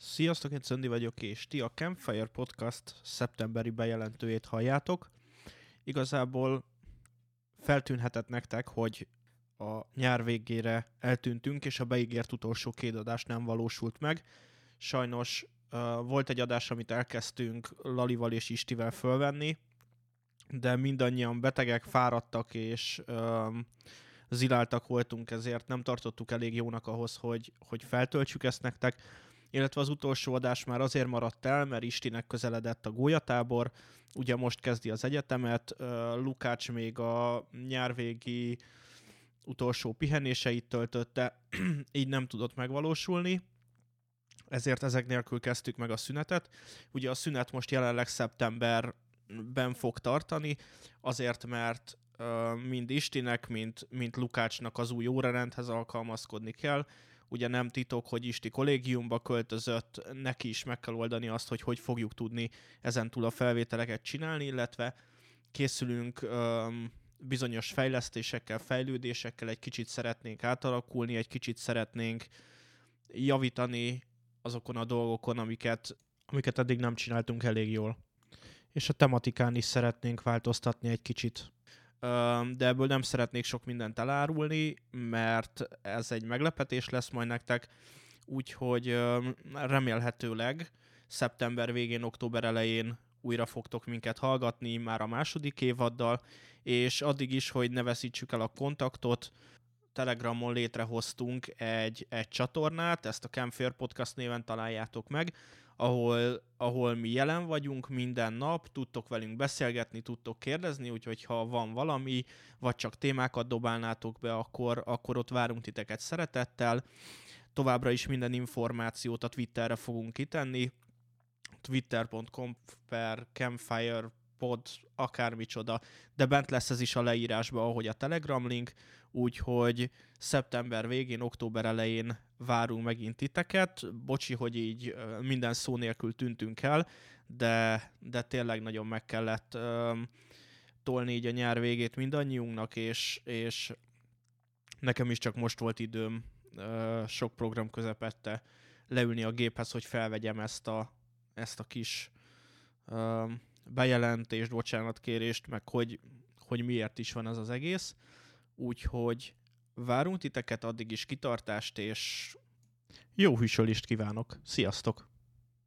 Sziasztok, én Czöndi vagyok, és ti a Campfire Podcast szeptemberi bejelentőjét halljátok. Igazából feltűnhetett nektek, hogy a nyár végére eltűntünk, és a beígért utolsó két adás nem valósult meg. Sajnos uh, volt egy adás, amit elkezdtünk Lalival és Istivel fölvenni, de mindannyian betegek, fáradtak, és um, ziláltak voltunk, ezért nem tartottuk elég jónak ahhoz, hogy, hogy feltöltsük ezt nektek illetve az utolsó adás már azért maradt el, mert Istinek közeledett a gólyatábor, ugye most kezdi az egyetemet, Lukács még a nyárvégi utolsó pihenéseit töltötte, így nem tudott megvalósulni, ezért ezek nélkül kezdtük meg a szünetet. Ugye a szünet most jelenleg szeptemberben fog tartani, azért mert mind Istinek, mint, mint Lukácsnak az új órarendhez alkalmazkodni kell, ugye nem titok, hogy Isti kollégiumba költözött, neki is meg kell oldani azt, hogy hogy fogjuk tudni ezentúl a felvételeket csinálni, illetve készülünk um, bizonyos fejlesztésekkel, fejlődésekkel, egy kicsit szeretnénk átalakulni, egy kicsit szeretnénk javítani azokon a dolgokon, amiket, amiket eddig nem csináltunk elég jól. És a tematikán is szeretnénk változtatni egy kicsit de ebből nem szeretnék sok mindent elárulni, mert ez egy meglepetés lesz majd nektek, úgyhogy remélhetőleg szeptember végén, október elején újra fogtok minket hallgatni már a második évaddal, és addig is, hogy ne veszítsük el a kontaktot, Telegramon létrehoztunk egy, egy csatornát, ezt a Campfire Podcast néven találjátok meg, ahol, ahol mi jelen vagyunk minden nap, tudtok velünk beszélgetni, tudtok kérdezni, úgyhogy ha van valami, vagy csak témákat dobálnátok be, akkor, akkor ott várunk titeket szeretettel. Továbbra is minden információt a Twitterre fogunk kitenni, twitter.com per campfire pod, akármicsoda, de bent lesz ez is a leírásban, ahogy a Telegram link, úgyhogy szeptember végén, október elején várunk megint titeket. Bocsi, hogy így minden szó nélkül tűntünk el, de, de tényleg nagyon meg kellett um, tolni így a nyár végét mindannyiunknak, és, és nekem is csak most volt időm uh, sok program közepette leülni a géphez, hogy felvegyem ezt a, ezt a kis um, bejelentést, bocsánatkérést, meg hogy, hogy miért is van ez az egész. Úgyhogy várunk titeket, addig is kitartást, és jó hűsölést kívánok. Sziasztok!